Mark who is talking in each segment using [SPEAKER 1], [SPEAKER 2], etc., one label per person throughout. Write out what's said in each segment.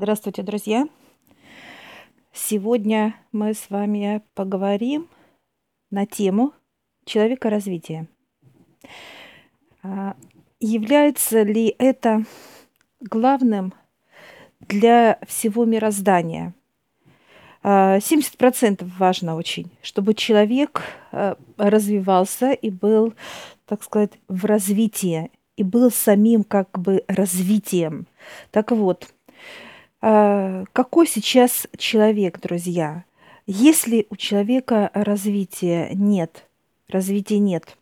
[SPEAKER 1] Здравствуйте, друзья! Сегодня мы с вами поговорим на тему человека развития. А, является ли это главным для всего мироздания? 70% а, важно очень, чтобы человек а, развивался и был, так сказать, в развитии, и был самим как бы развитием. Так вот, какой сейчас человек, друзья? Если у человека развития нет, развития нет,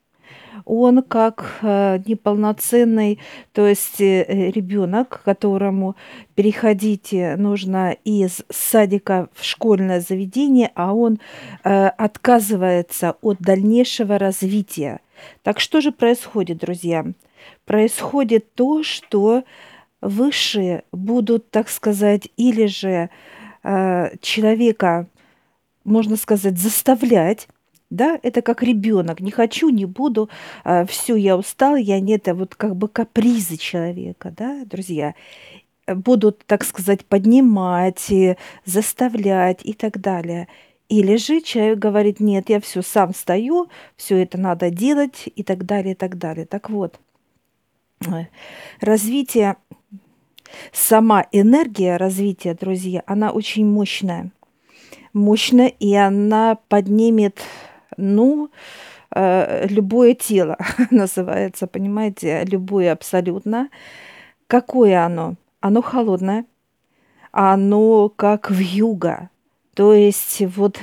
[SPEAKER 1] он как э, неполноценный, то есть э, ребенок, которому переходить нужно из садика в школьное заведение, а он э, отказывается от дальнейшего развития. Так что же происходит, друзья? Происходит то, что высшие будут, так сказать, или же э, человека, можно сказать, заставлять, да, это как ребенок, не хочу, не буду, э, все, я устал, я не это вот как бы капризы человека, да, друзья, будут, так сказать, поднимать, заставлять и так далее. Или же человек говорит, нет, я все сам стою, все это надо делать и так далее, и так далее. Так вот, э, развитие сама энергия развития, друзья, она очень мощная. Мощная, и она поднимет, ну, э, любое тело называется, понимаете, любое абсолютно. Какое оно? Оно холодное, оно как в юга. То есть вот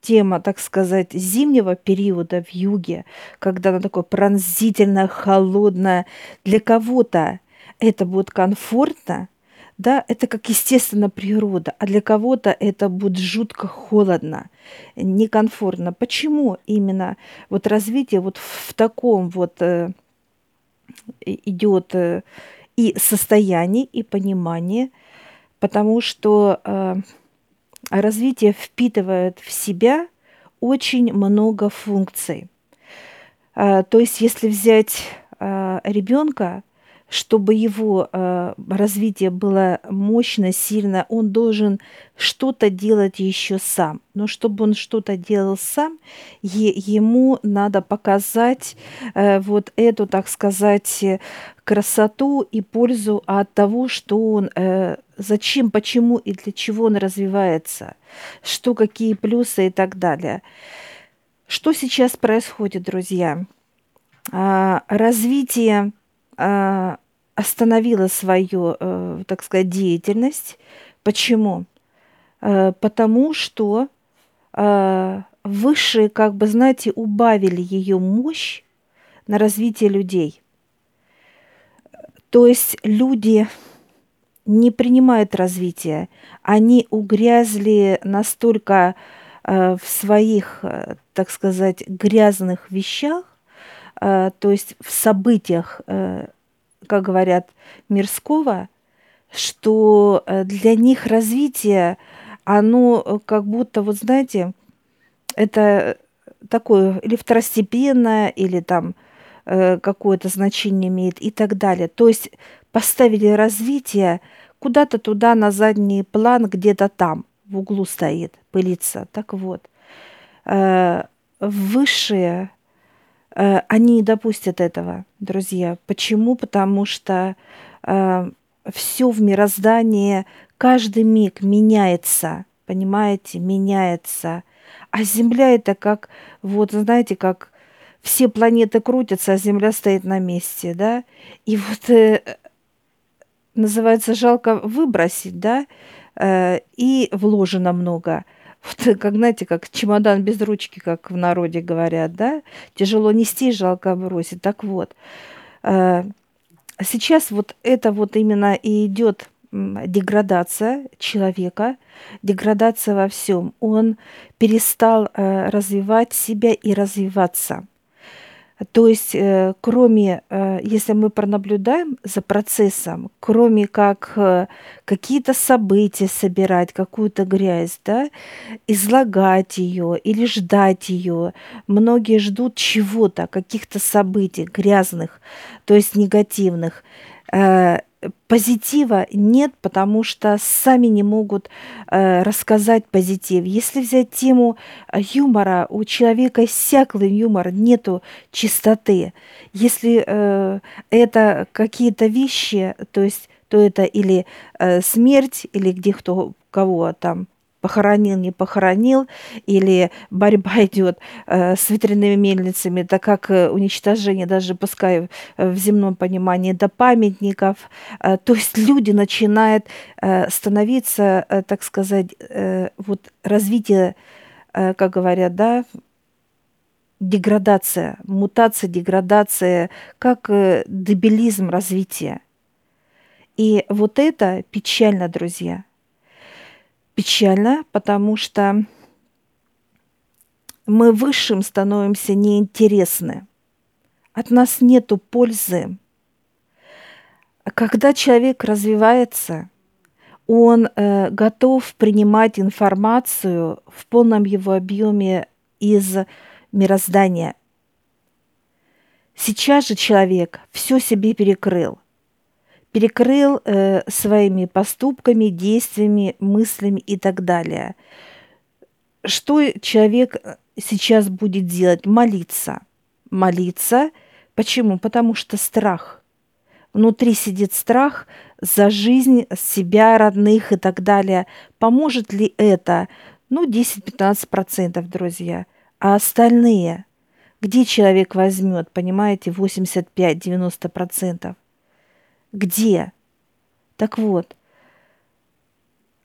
[SPEAKER 1] тема, так сказать, зимнего периода в юге, когда она такое пронзительно холодная для кого-то это будет комфортно, да, это как естественно природа, а для кого-то это будет жутко холодно, некомфортно. Почему именно вот развитие вот в таком вот э, идет э, и состояние, и понимание, потому что э, развитие впитывает в себя очень много функций. Э, то есть, если взять э, ребенка, чтобы его э, развитие было мощно, сильно, он должен что-то делать еще сам. Но чтобы он что-то делал сам, е- ему надо показать э, вот эту, так сказать, красоту и пользу от того, что он, э, зачем, почему и для чего он развивается, что какие плюсы и так далее. Что сейчас происходит, друзья? А, развитие а, остановила свою, э, так сказать, деятельность. Почему? Э, потому что э, высшие, как бы, знаете, убавили ее мощь на развитие людей. То есть люди не принимают развития, они угрязли настолько в своих, так сказать, грязных вещах, то есть в событиях, как говорят, мирского, что э, для них развитие, оно э, как будто, вот знаете, это такое или второстепенное, или там э, какое-то значение имеет и так далее. То есть поставили развитие куда-то туда на задний план, где-то там, в углу стоит, пылится. Так вот, высшие Э, они не допустят этого, друзья. Почему? Потому что э, все в мироздании каждый миг меняется, понимаете, меняется. А Земля это как, вот знаете, как все планеты крутятся, а Земля стоит на месте, да? И вот э, называется жалко выбросить, да? Э, и вложено много – вот, как, знаете, как чемодан без ручки, как в народе говорят, да, тяжело нести, жалко бросить. Так вот, э, сейчас вот это вот именно и идет деградация человека, деградация во всем. Он перестал э, развивать себя и развиваться. То есть, э, кроме, э, если мы пронаблюдаем за процессом, кроме как э, какие-то события собирать, какую-то грязь, да, излагать ее или ждать ее, многие ждут чего-то, каких-то событий грязных, то есть негативных. Позитива нет, потому что сами не могут э, рассказать позитив. Если взять тему э, юмора, у человека иссяклый юмор, нету чистоты. Если э, это какие-то вещи, то есть то это или э, смерть, или где кто кого там похоронил, не похоронил, или борьба идет э, с ветряными мельницами, так как э, уничтожение, даже пускай в земном понимании, до памятников. Э, то есть люди начинают э, становиться, э, так сказать, э, вот развитие, э, как говорят, да, деградация, мутация, деградация, как э, дебилизм развития. И вот это печально, друзья – печально, потому что мы высшим становимся неинтересны. От нас нету пользы. Когда человек развивается, он э, готов принимать информацию в полном его объеме из мироздания. Сейчас же человек все себе перекрыл – перекрыл э, своими поступками, действиями, мыслями и так далее. Что человек э, сейчас будет делать? Молиться. Молиться. Почему? Потому что страх. Внутри сидит страх за жизнь себя, родных и так далее. Поможет ли это? Ну, 10-15%, друзья. А остальные? Где человек возьмет, понимаете, 85-90%? Где. Так вот,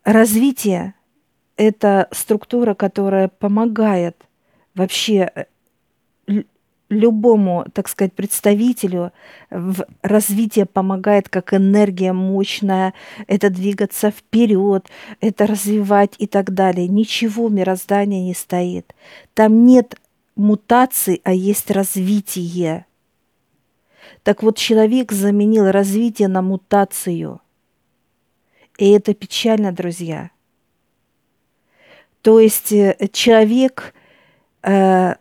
[SPEAKER 1] развитие – это структура, которая помогает вообще э, любому, так сказать, представителю в развитии помогает как энергия мощная, это двигаться вперед, это развивать и так далее. Ничего мироздания не стоит. Там нет мутаций, а есть развитие. Так вот, человек заменил развитие на мутацию. И это печально, друзья. То есть э, человек, э,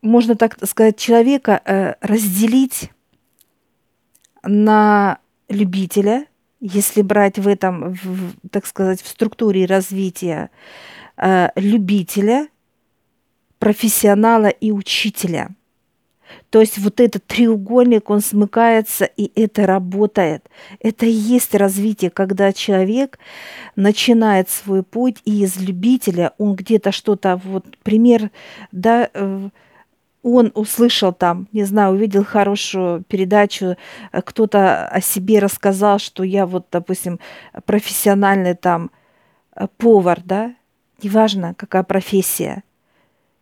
[SPEAKER 1] можно так сказать, человека э, разделить на любителя, если брать в этом, в, так сказать, в структуре развития э, любителя, профессионала и учителя – то есть вот этот треугольник, он смыкается, и это работает. Это и есть развитие, когда человек начинает свой путь, и из любителя он где-то что-то, вот пример, да, э, он услышал там, не знаю, увидел хорошую передачу, э, кто-то о себе рассказал, что я вот, допустим, профессиональный там э, повар, да, неважно, какая профессия –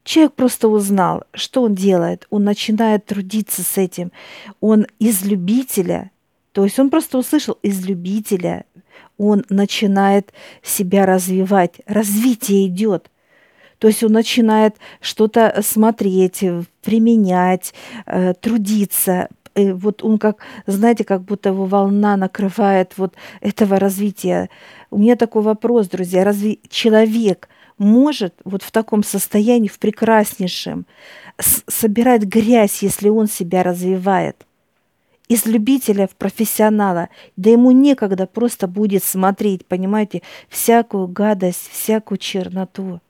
[SPEAKER 1] Человек просто узнал, что он делает. Он начинает трудиться с этим. Он из любителя, то есть он просто услышал из любителя, он начинает себя развивать. Развитие идет. То есть он начинает что-то смотреть, применять, э, трудиться. И вот он как, знаете, как будто его волна накрывает вот этого развития. У меня такой вопрос, друзья. Разве человек – может вот в таком состоянии, в прекраснейшем, собирать грязь, если он себя развивает. Из любителя в профессионала, да ему некогда просто будет смотреть, понимаете, всякую гадость, всякую черноту.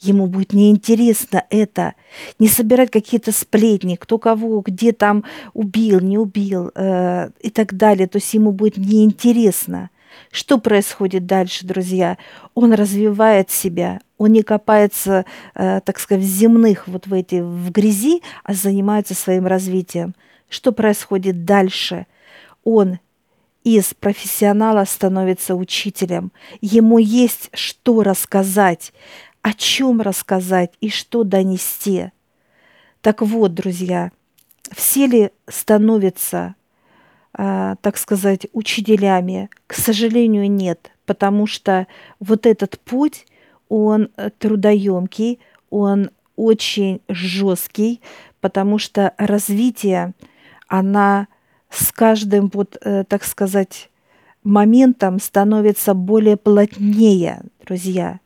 [SPEAKER 1] Ему будет неинтересно это, не собирать какие-то сплетни, кто кого, где там убил, не убил э, и так далее. То есть ему будет неинтересно. Что происходит дальше, друзья? Он развивает себя, он не копается, э, так сказать, в земных, вот в эти, в грязи, а занимается своим развитием. Что происходит дальше? Он из профессионала становится учителем. Ему есть что рассказать, о чем рассказать и что донести. Так вот, друзья, все ли становятся так сказать, учителями, к сожалению, нет, потому что вот этот путь, он э, трудоемкий, он очень жесткий, потому что развитие, она с каждым, вот, э, так сказать, моментом становится более плотнее, друзья.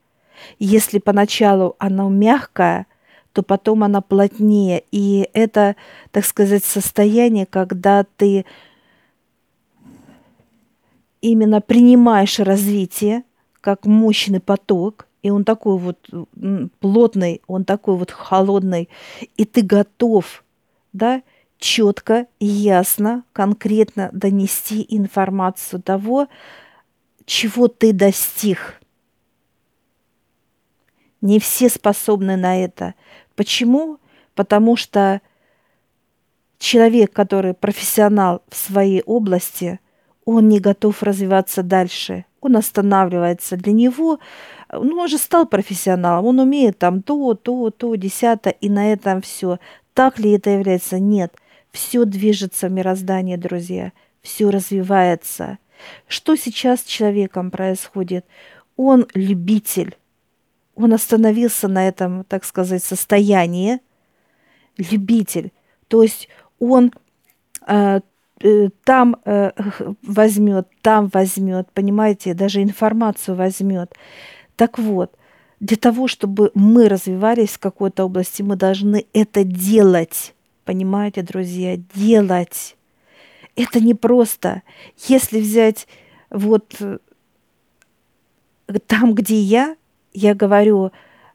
[SPEAKER 1] Если поначалу она мягкая, то потом она плотнее. И это, так сказать, состояние, когда ты именно принимаешь развитие как мощный поток, и он такой вот плотный, он такой вот холодный, и ты готов, да, четко, ясно, конкретно донести информацию того, чего ты достиг. Не все способны на это. Почему? Потому что человек, который профессионал в своей области, он не готов развиваться дальше. Он останавливается. Для него, ну, он же стал профессионалом, он умеет там то, то, то, десятое, и на этом все. Так ли это является? Нет. Все движется в мироздании, друзья. Все развивается. Что сейчас с человеком происходит? Он любитель. Он остановился на этом, так сказать, состоянии. Любитель. То есть он э, там э, возьмет, там возьмет, понимаете, даже информацию возьмет. Так вот, для того, чтобы мы развивались в какой-то области, мы должны это делать. Понимаете, друзья, делать. Это не просто. Если взять вот э, там, где я, я говорю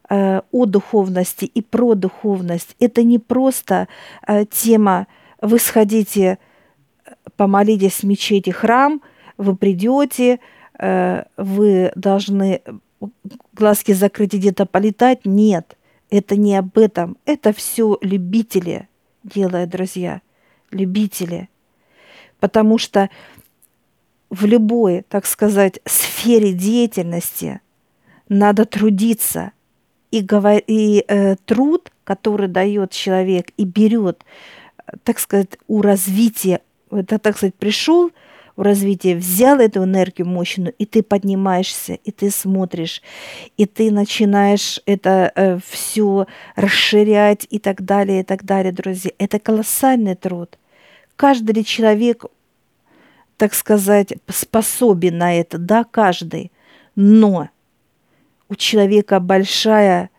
[SPEAKER 1] э, о духовности и про духовность. Это не просто э, тема «вы сходите, э, помолитесь в мечети, храм», вы придете, э, вы должны глазки закрыть и где-то полетать. Нет, это не об этом. Это все любители делают, друзья. Любители. Потому что в любой, так сказать, сфере деятельности надо трудиться. И, говор... и э, труд, который дает человек и берет, так сказать, у развития, это, так сказать, пришел – в развитии, взял эту энергию мощную, и ты поднимаешься, и ты смотришь, и ты начинаешь это э, все расширять и так далее, и так далее, друзья. Это колоссальный труд. Каждый человек, так сказать, способен на это, да, каждый. Но у человека большая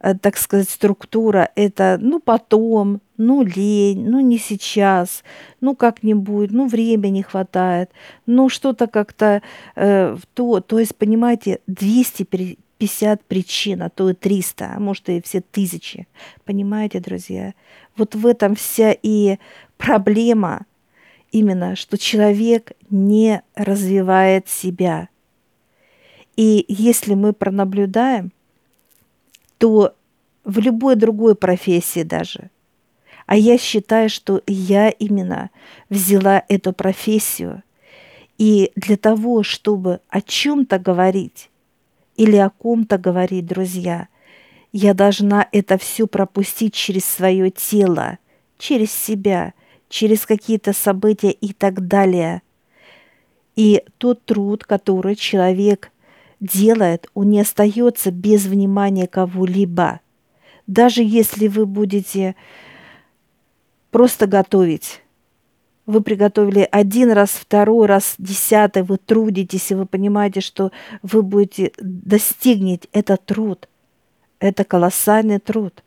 [SPEAKER 1] так сказать, структура, это ну потом, ну лень, ну не сейчас, ну как-нибудь, ну времени не хватает, ну что-то как-то э, то, то есть, понимаете, 250 причин, а то и 300, а может и все тысячи, понимаете, друзья? Вот в этом вся и проблема именно, что человек не развивает себя. И если мы пронаблюдаем, то в любой другой профессии даже. А я считаю, что я именно взяла эту профессию. И для того, чтобы о чем-то говорить или о ком-то говорить, друзья, я должна это все пропустить через свое тело, через себя, через какие-то события и так далее. И тот труд, который человек делает, он не остается без внимания кого-либо. Даже если вы будете просто готовить, вы приготовили один раз, второй раз, десятый, вы трудитесь, и вы понимаете, что вы будете достигнуть этот труд. Это колоссальный труд.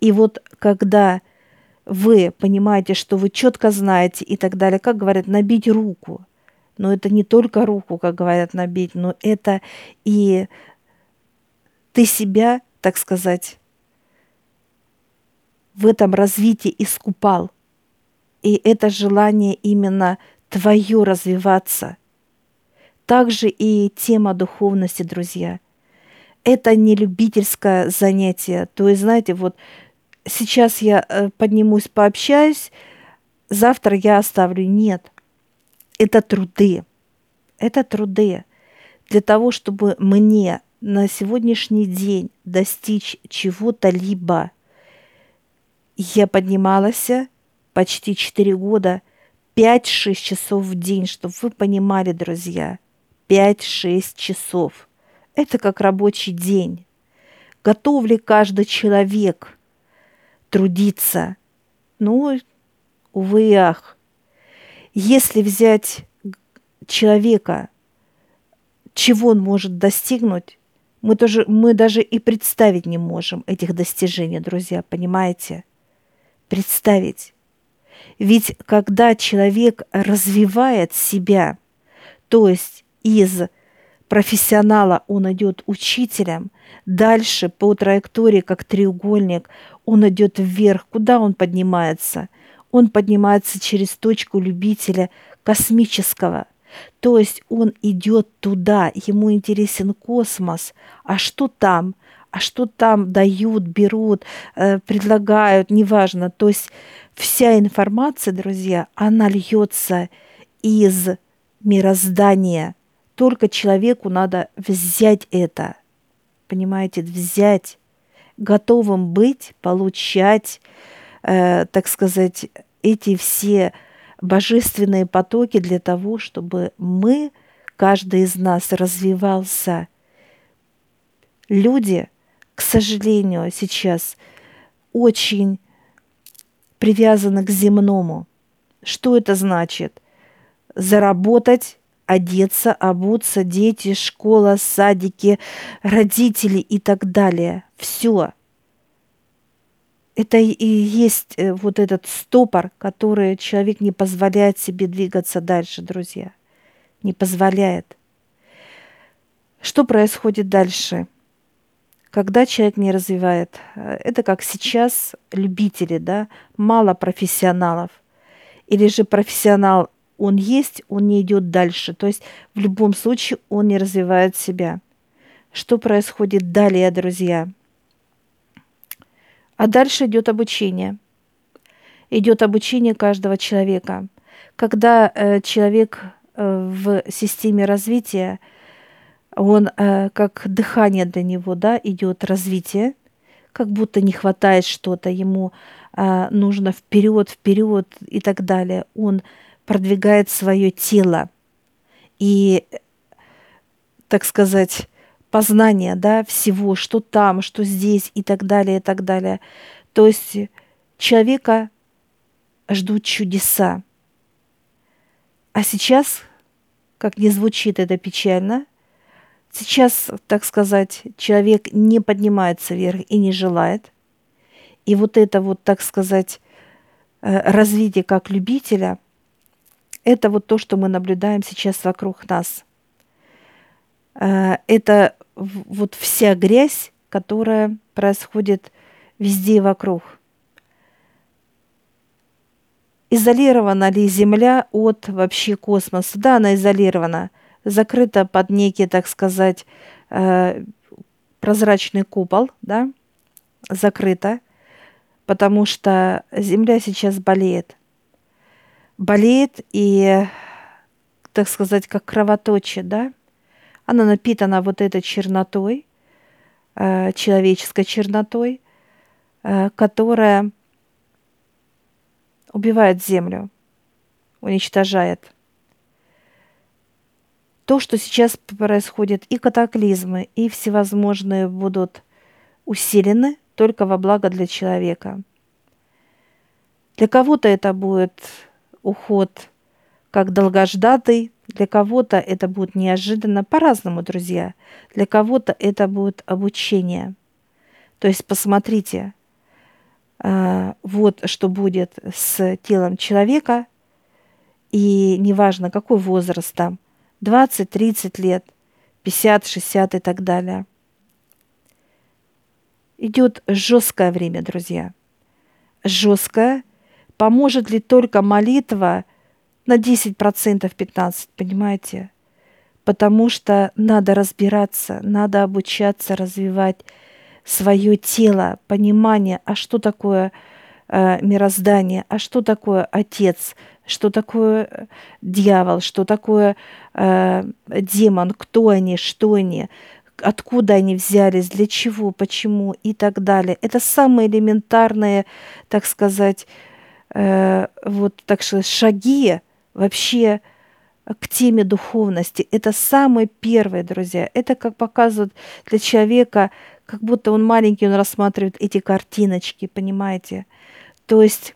[SPEAKER 1] И вот когда вы понимаете, что вы четко знаете и так далее, как говорят, набить руку – но это не только руку, как говорят, набить, но это и ты себя, так сказать, в этом развитии искупал. И это желание именно твое развиваться. Также и тема духовности, друзья. Это не любительское занятие. То есть, знаете, вот сейчас я э, поднимусь, пообщаюсь, завтра я оставлю. Нет это труды. Это труды для того, чтобы мне на сегодняшний день достичь чего-то либо. Я поднималась почти 4 года 5-6 часов в день, чтобы вы понимали, друзья. 5-6 часов. Это как рабочий день. Готов ли каждый человек трудиться? Ну, увы и ах – если взять человека, чего он может достигнуть, мы, тоже, мы даже и представить не можем этих достижений, друзья, понимаете? Представить. Ведь когда человек развивает себя, То есть из профессионала он идет учителем, дальше по траектории, как треугольник, он идет вверх. Куда он поднимается? Он поднимается через точку любителя космического. То есть он идет туда, ему интересен космос. А что там? А что там дают, берут, э, предлагают, неважно. То есть вся информация, друзья, она льется из мироздания. Только человеку надо взять это. Понимаете, взять, готовым быть, получать, э, так сказать, эти все божественные потоки для того, чтобы мы, каждый из нас развивался. Люди, к сожалению, сейчас очень привязаны к земному. Что это значит? Заработать, одеться, обуться, дети, школа, садики, родители и так далее. Все. Это и есть э, вот этот стопор, который человек не позволяет себе двигаться дальше, друзья. Не позволяет. Что происходит дальше? Когда человек не развивает, э, это как сейчас любители, да, мало профессионалов. Или же профессионал, он есть, он не идет дальше. То есть в любом случае он не развивает себя. Что происходит далее, друзья? А дальше идет обучение. Идет обучение каждого человека. Когда э, человек э, в системе развития – он э, как дыхание для него, да, идет развитие, как будто не хватает что-то, ему э, нужно вперед, вперед и так далее. Он продвигает свое тело и, так сказать, познание, да, всего, что там, что здесь и так далее, и так далее. То есть человека ждут чудеса. А сейчас, как не звучит это печально, Сейчас, так сказать, человек не поднимается вверх и не желает. И вот это вот, так сказать, э, развитие как любителя, это вот то, что мы наблюдаем сейчас вокруг нас. Э, это вот вся грязь, которая происходит везде вокруг. Изолирована ли Земля от вообще космоса? Да, она изолирована – закрыта под некий, так сказать, э, прозрачный купол, да, закрыта, потому что Земля сейчас болеет. Болеет и, так сказать, как кровоточит, да, она напитана вот этой чернотой, э, человеческой чернотой, э, которая убивает Землю, уничтожает – то, что сейчас происходит, и катаклизмы, и всевозможные будут усилены только во благо для человека. Для кого-то это будет уход как долгождатый, для кого-то это будет неожиданно, по-разному, друзья. Для кого-то это будет обучение. То есть посмотрите, а, вот что будет с телом человека, и неважно, какой возраст там – 20-30 лет, 50, 60 и так далее. Идет жесткое время, друзья. Жесткое. Поможет ли только молитва на 10%, 15%, понимаете? Потому что надо разбираться, надо обучаться, развивать свое тело, понимание, а что такое э, мироздание, а что такое Отец, что такое э, дьявол, что такое э, демон, кто они, что они, откуда они взялись, для чего, почему и так далее. Это самые элементарные, так сказать, э, вот так сказать, шаги вообще к теме духовности. Это самые первые, друзья. Это как показывают для человека, как будто он маленький, он рассматривает эти картиночки, понимаете? То есть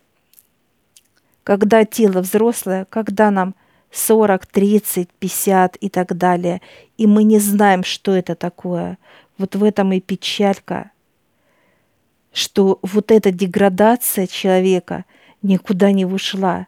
[SPEAKER 1] когда тело взрослое, когда нам 40, 30, 50 и так далее, и мы не знаем, что это такое. Вот в этом и печалька, что вот эта деградация человека никуда не ушла.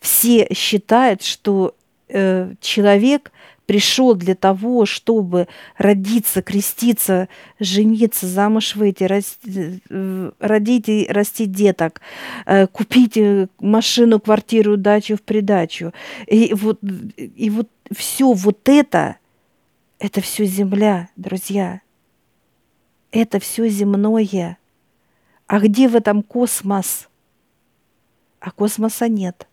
[SPEAKER 1] Все считают, что э, человек пришел для того, чтобы родиться, креститься, жениться, замуж выйти, расти, э, родить и растить деток, э, купить э, машину, квартиру, дачу в придачу. И вот, и вот все вот это, это все земля, друзья. Это все земное. А где в этом космос? А космоса нет.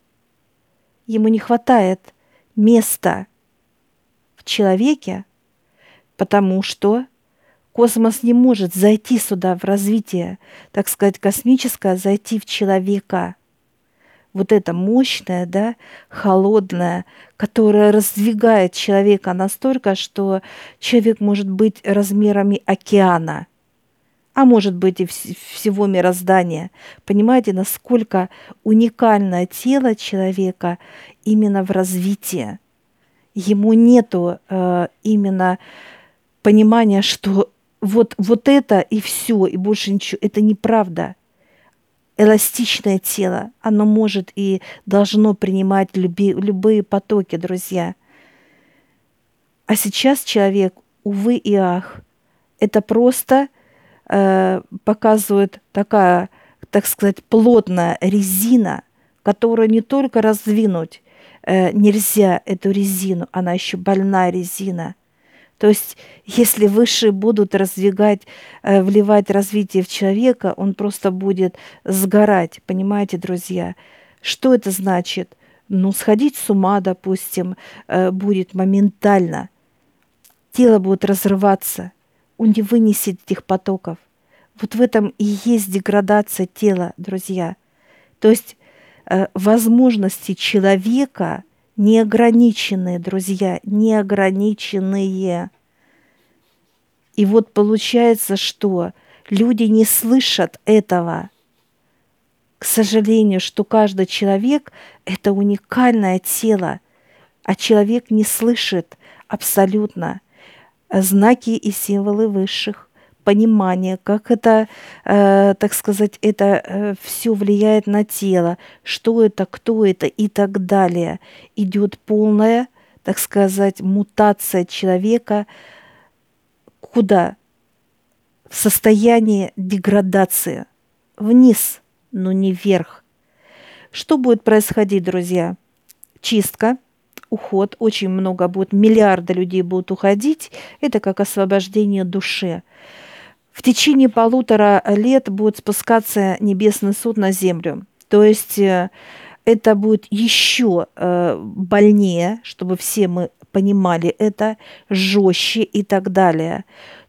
[SPEAKER 1] Ему не хватает места – человеке, потому что космос не может зайти сюда в развитие, так сказать, космическое, зайти в человека. Вот это мощное, да, холодное, которое раздвигает человека настолько, что человек может быть размерами океана, а может быть и всего мироздания. Понимаете, насколько уникальное тело человека именно в развитии – ему нету э, именно понимания, что вот, вот это и все, и больше ничего. Это неправда. Эластичное тело, оно может и должно принимать люби, любые потоки, друзья. А сейчас человек, увы и ах, это просто э, показывает такая, так сказать, плотная резина, которую не только раздвинуть, э, нельзя эту резину, она еще больная резина. То есть, если высшие будут раздвигать, э, вливать развитие в человека, он просто будет сгорать, понимаете, друзья? Что это значит? Ну, сходить с ума, допустим, э, будет моментально. Тело будет разрываться, он не вынесет этих потоков. Вот в этом и есть деградация тела, друзья. То есть Э, возможности человека неограниченные, друзья, неограниченные. И вот получается, что люди не слышат этого. К сожалению, что каждый человек – это уникальное тело, а человек не слышит абсолютно знаки и символы высших понимание, как это, э, так сказать, это э, все влияет на тело, что это, кто это и так далее. Идет полная, так сказать, мутация человека куда? В состоянии деградации. Вниз, но не вверх. Что будет происходить, друзья? Чистка, уход, очень много будет, миллиарды людей будут уходить. Это как освобождение души. В течение полутора лет будет спускаться небесный суд на землю. То есть э, это будет еще э, больнее, чтобы все мы понимали это, жестче и так далее.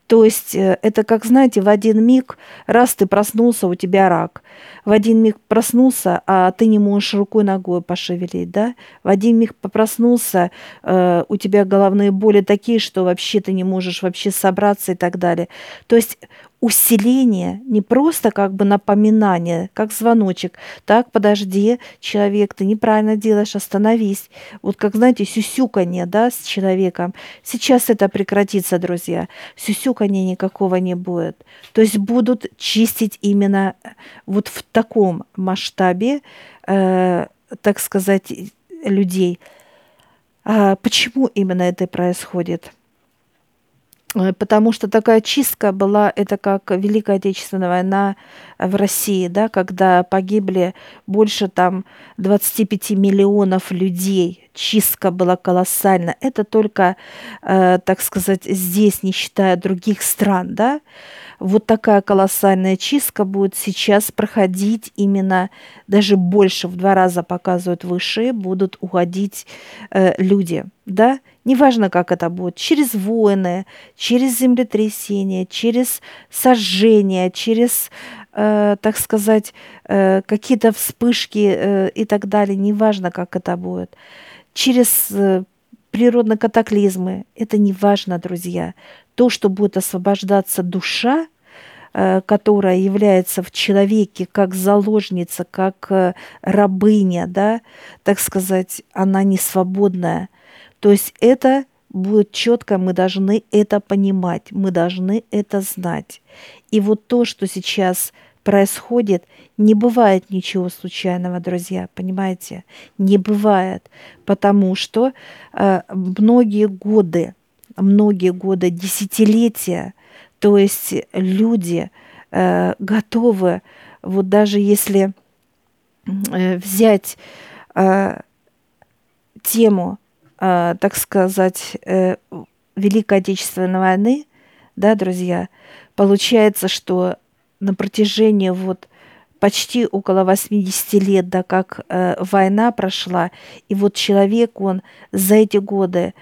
[SPEAKER 1] То есть э, это как, знаете, в один миг, раз ты проснулся, у тебя рак. В один миг проснулся, а ты не можешь рукой ногой пошевелить, да? В один миг проснулся, э, у тебя головные боли такие, что вообще ты не можешь вообще собраться и так далее. То есть усиление, не просто как бы напоминание, как звоночек. Так, подожди, человек, ты неправильно делаешь, остановись. Вот как, знаете, сюсюканье, да, с человеком. Сейчас это прекратится, друзья. Сюсюканья никакого не будет. То есть будут чистить именно вот в таком масштабе, э, так сказать, людей. А почему именно это происходит? Э, потому что такая чистка была, это как Великая Отечественная война в России, да, когда погибли больше там 25 миллионов людей. Чистка была колоссальна. Это только, э, так сказать, здесь, не считая других стран, да. Вот такая колоссальная чистка будет сейчас проходить именно даже больше, в два раза показывают выше, будут уходить э, люди, да, Неважно, как это будет, через войны, через землетрясения, через сожжения, через, э, так сказать, э, какие-то вспышки э, и так далее, неважно, как это будет, через э, природные катаклизмы, это не важно, друзья. То, что будет освобождаться душа, э, которая является в человеке как заложница, как э, рабыня, да, так сказать, она не свободная – то есть это будет четко, мы должны это понимать, мы должны это знать. И вот то, что сейчас происходит, не бывает ничего случайного, друзья, понимаете? Не бывает, потому что э, многие годы, многие годы, десятилетия, то есть люди э, готовы, вот даже если э, взять э, тему, э, так сказать, э, Великой Отечественной войны, да, друзья, получается, что на протяжении вот почти около 80 лет, да, как э, война прошла, и вот человек, он за эти годы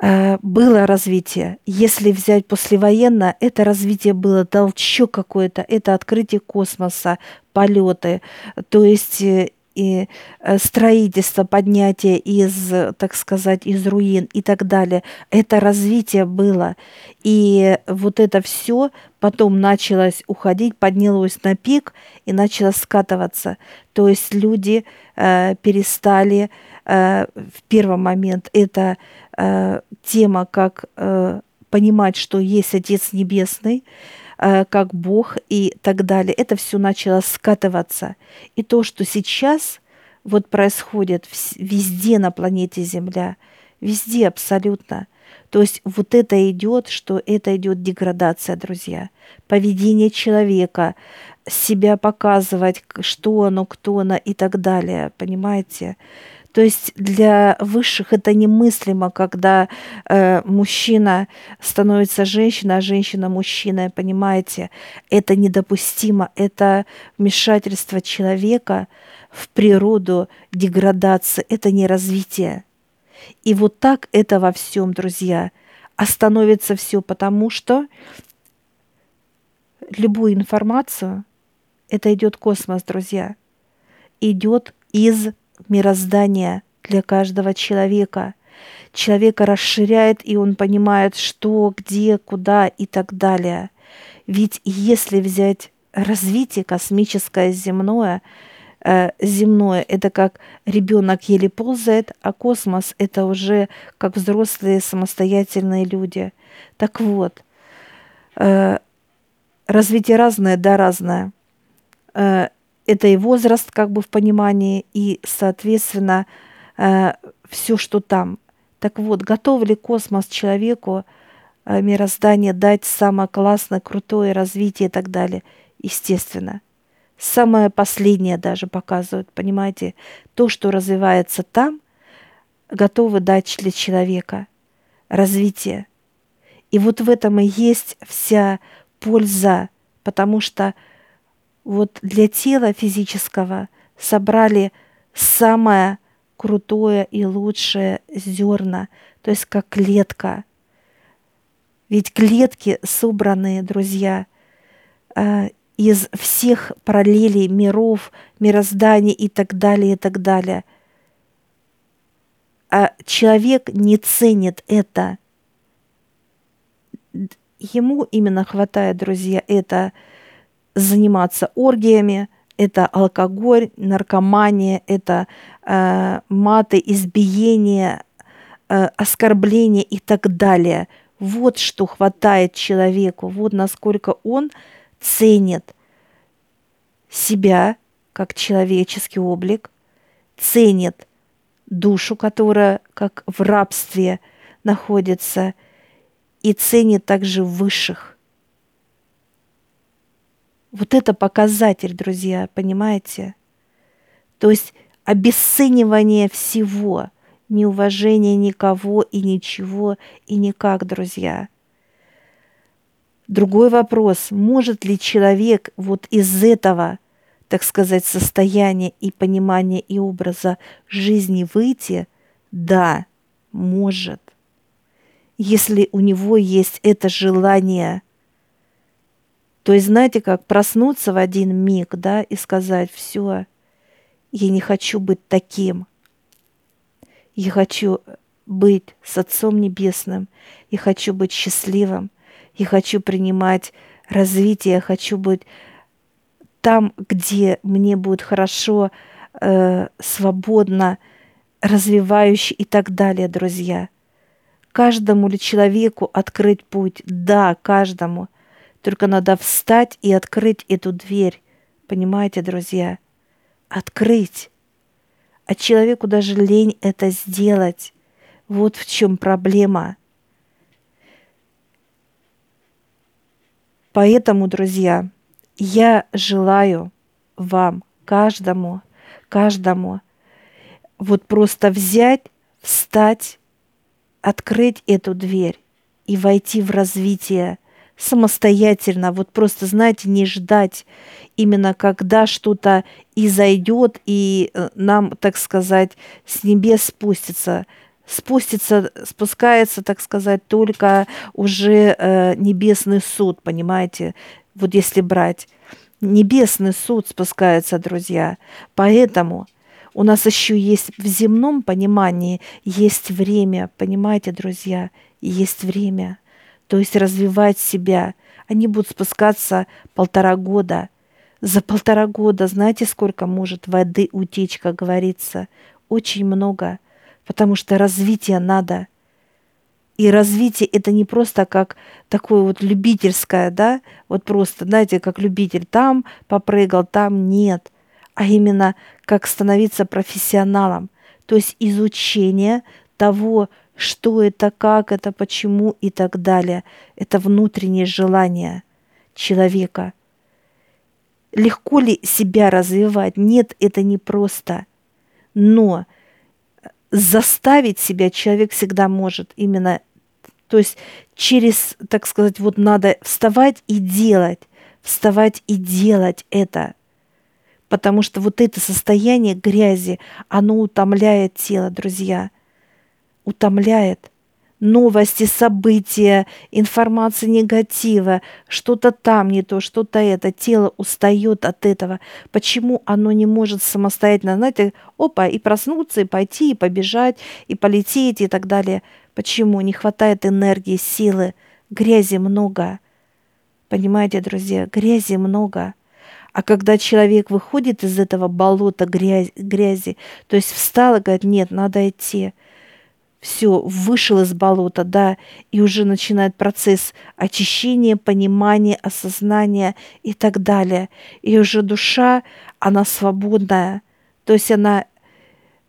[SPEAKER 1] э, было развитие. Если взять послевоенно, это развитие было толчок какой-то, это открытие космоса, полеты, то есть э, и э, строительство, поднятие из, так сказать, из руин и так далее. Это развитие было. И вот это все потом началось уходить, поднялось на пик и начало скатываться. То есть люди э, перестали э, в первый момент это э, тема, как э, понимать, что есть Отец Небесный, как Бог и так далее. Это все начало скатываться. И то, что сейчас вот происходит везде на планете Земля, везде абсолютно. То есть вот это идет, что это идет деградация, друзья. Поведение человека, себя показывать, что оно, кто оно и так далее, понимаете? То есть для высших это немыслимо, когда э, мужчина становится женщиной, а женщина мужчиной, понимаете? Это недопустимо, это вмешательство человека в природу, деградация, это не развитие. И вот так это во всем, друзья. Остановится все потому, что любую информацию, это идет космос, друзья, идет из мироздание для каждого человека. Человека расширяет, и он понимает, что, где, куда и так далее. Ведь если взять развитие космическое, земное, э, земное это как ребенок еле ползает, а космос это уже как взрослые самостоятельные люди. Так вот, э, развитие разное, да, разное. Это и возраст как бы в понимании, и, соответственно, э, все, что там. Так вот, готов ли космос человеку, э, мироздание дать самое классное, крутое развитие и так далее? Естественно. Самое последнее даже показывают, понимаете? То, что развивается там, готовы дать для человека развитие. И вот в этом и есть вся польза, потому что вот для тела физического собрали самое крутое и лучшее зерна, то есть как клетка. Ведь клетки собранные, друзья, э, из всех параллелей миров, мирозданий и так далее, и так далее. А человек не ценит это. Ему именно хватает, друзья, это – заниматься оргиями, это алкоголь, наркомания, это э, маты, избиение, э, оскорбление и так далее. Вот что хватает человеку, вот насколько он ценит себя как человеческий облик, ценит душу, которая как в рабстве находится, и ценит также высших вот это показатель, друзья, понимаете? То есть обесценивание всего, неуважение никого и ничего и никак, друзья. Другой вопрос, может ли человек вот из этого, так сказать, состояния и понимания и образа жизни выйти? Да, может. Если у него есть это желание – то есть, знаете, как проснуться в один миг, да, и сказать, все, я не хочу быть таким. Я хочу быть с Отцом Небесным. Я хочу быть счастливым. Я хочу принимать развитие. Я хочу быть там, где мне будет хорошо, э, свободно, развивающе и так далее, друзья. Каждому ли человеку открыть путь? Да, каждому – Только надо встать и открыть эту дверь. Понимаете, друзья? Открыть. А человеку даже лень это сделать. Вот в чем проблема. Поэтому, друзья, я желаю вам, каждому, каждому, вот просто взять, встать, открыть эту дверь и войти в развитие самостоятельно, вот просто, знаете, не ждать именно когда что-то и зайдет, и э, нам, так сказать, с небес спустится. Спустится, спускается, так сказать, только уже э, небесный суд, понимаете, вот если брать. Небесный суд спускается, друзья. Поэтому у нас еще есть в земном понимании, есть время, понимаете, друзья, есть время. То есть развивать себя. Они будут спускаться полтора года. За полтора года знаете, сколько может воды утечь, как говорится? Очень много, потому что развитие надо. И развитие это не просто как такое вот любительское, да, вот просто, знаете, как любитель там попрыгал, там нет а именно как становиться профессионалом, то есть изучение того, что это, как это, почему и так далее. Это внутреннее желание человека. Легко ли себя развивать? Нет, это не просто. Но заставить себя человек всегда может именно, то есть через, так сказать, вот надо вставать и делать, вставать и делать это – потому что вот это состояние грязи, оно утомляет тело, друзья, утомляет. Новости, события, информация негатива, что-то там не то, что-то это. Тело устает от этого. Почему оно не может самостоятельно, знаете, опа, и проснуться, и пойти, и побежать, и полететь, и так далее. Почему? Не хватает энергии, силы, грязи много. Понимаете, друзья, грязи много. А когда человек выходит из этого болота грязи, грязи то есть встал и говорит, нет, надо идти, все, вышел из болота, да, и уже начинает процесс очищения, понимания, осознания и так далее. И уже душа, она свободная, то есть она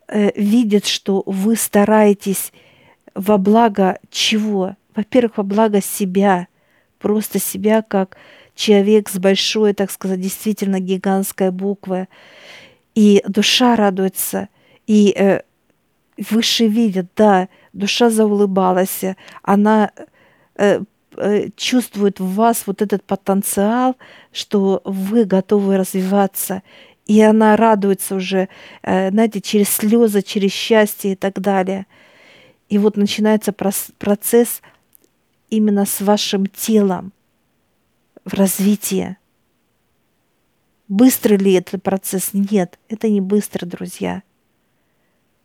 [SPEAKER 1] э, видит, что вы стараетесь во благо чего? Во-первых, во благо себя, просто себя как человек с большой, так сказать, действительно гигантской буквы. И душа радуется, и э, выше видит, да, душа заулыбалась, она э, э, чувствует в вас вот этот потенциал, что вы готовы развиваться, и она радуется уже, э, знаете, через слезы, через счастье и так далее. И вот начинается процесс именно с вашим телом в развитии. Быстро ли этот процесс? Нет, это не быстро, друзья.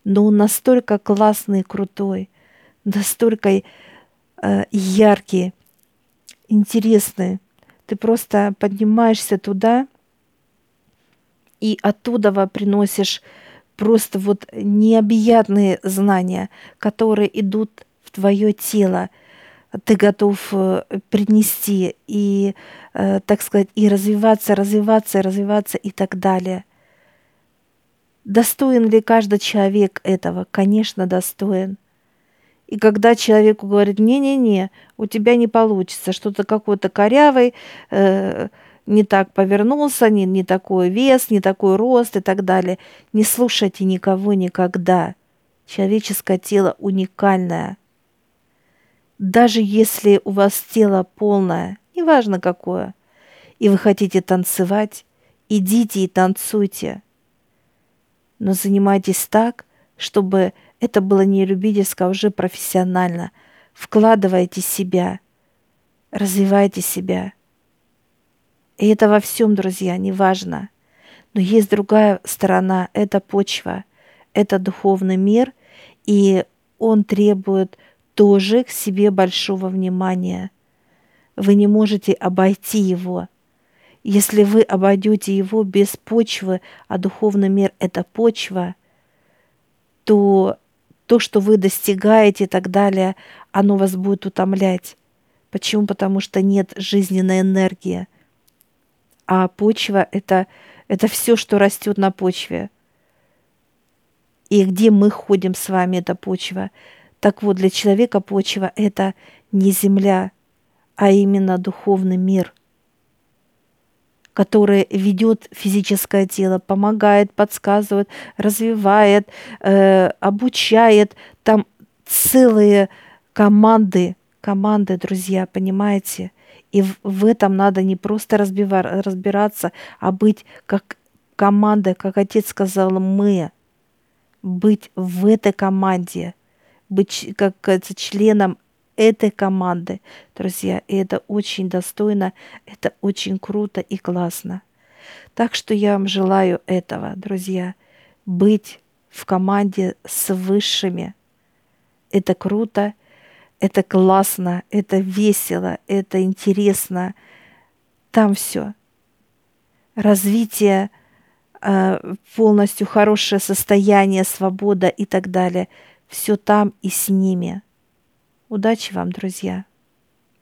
[SPEAKER 1] Но он настолько классный крутой, настолько э, яркий, интересный. Ты просто поднимаешься туда и оттуда приносишь просто вот необъятные знания, которые идут в твое тело, ты готов э, принести и, э, так сказать, и развиваться, развиваться, развиваться и так далее. Достоин ли каждый человек этого? Конечно, достоин. И когда человеку говорит, не-не-не, у тебя не получится, что-то какой-то корявый, э, не так повернулся, не, не такой вес, не такой рост и так далее. Не слушайте никого никогда. Человеческое тело уникальное – даже если у вас тело полное, неважно какое, и вы хотите танцевать, идите и танцуйте. Но занимайтесь так, чтобы это было не любительское, а уже профессионально. Вкладывайте себя, развивайте себя. И это во всем, друзья, неважно. Но есть другая сторона, это почва, это духовный мир, и он требует – тоже к себе большого внимания. Вы не можете обойти его. Если вы обойдете его без почвы, а духовный мир – это почва, то то, что вы достигаете и так далее, оно вас будет утомлять. Почему? Потому что нет жизненной энергии. А почва это, это все, что растет на почве. И где мы ходим с вами, эта почва. Так вот, для человека почва это не земля, а именно духовный мир, который ведет физическое тело, помогает, подсказывает, развивает, э, обучает. Там целые команды команды, друзья, понимаете? И в, в этом надо не просто разбивар, разбираться, а быть как команда, как отец сказал, мы. Быть в этой команде, быть как говорится, членом этой команды, друзья. И это очень достойно, это очень круто и классно. Так что я вам желаю этого, друзья, быть в команде с высшими. Это круто, это классно, это весело, это интересно. Там все. Развитие, э, полностью хорошее состояние, свобода и так далее. Все там и с ними. Удачи вам, друзья!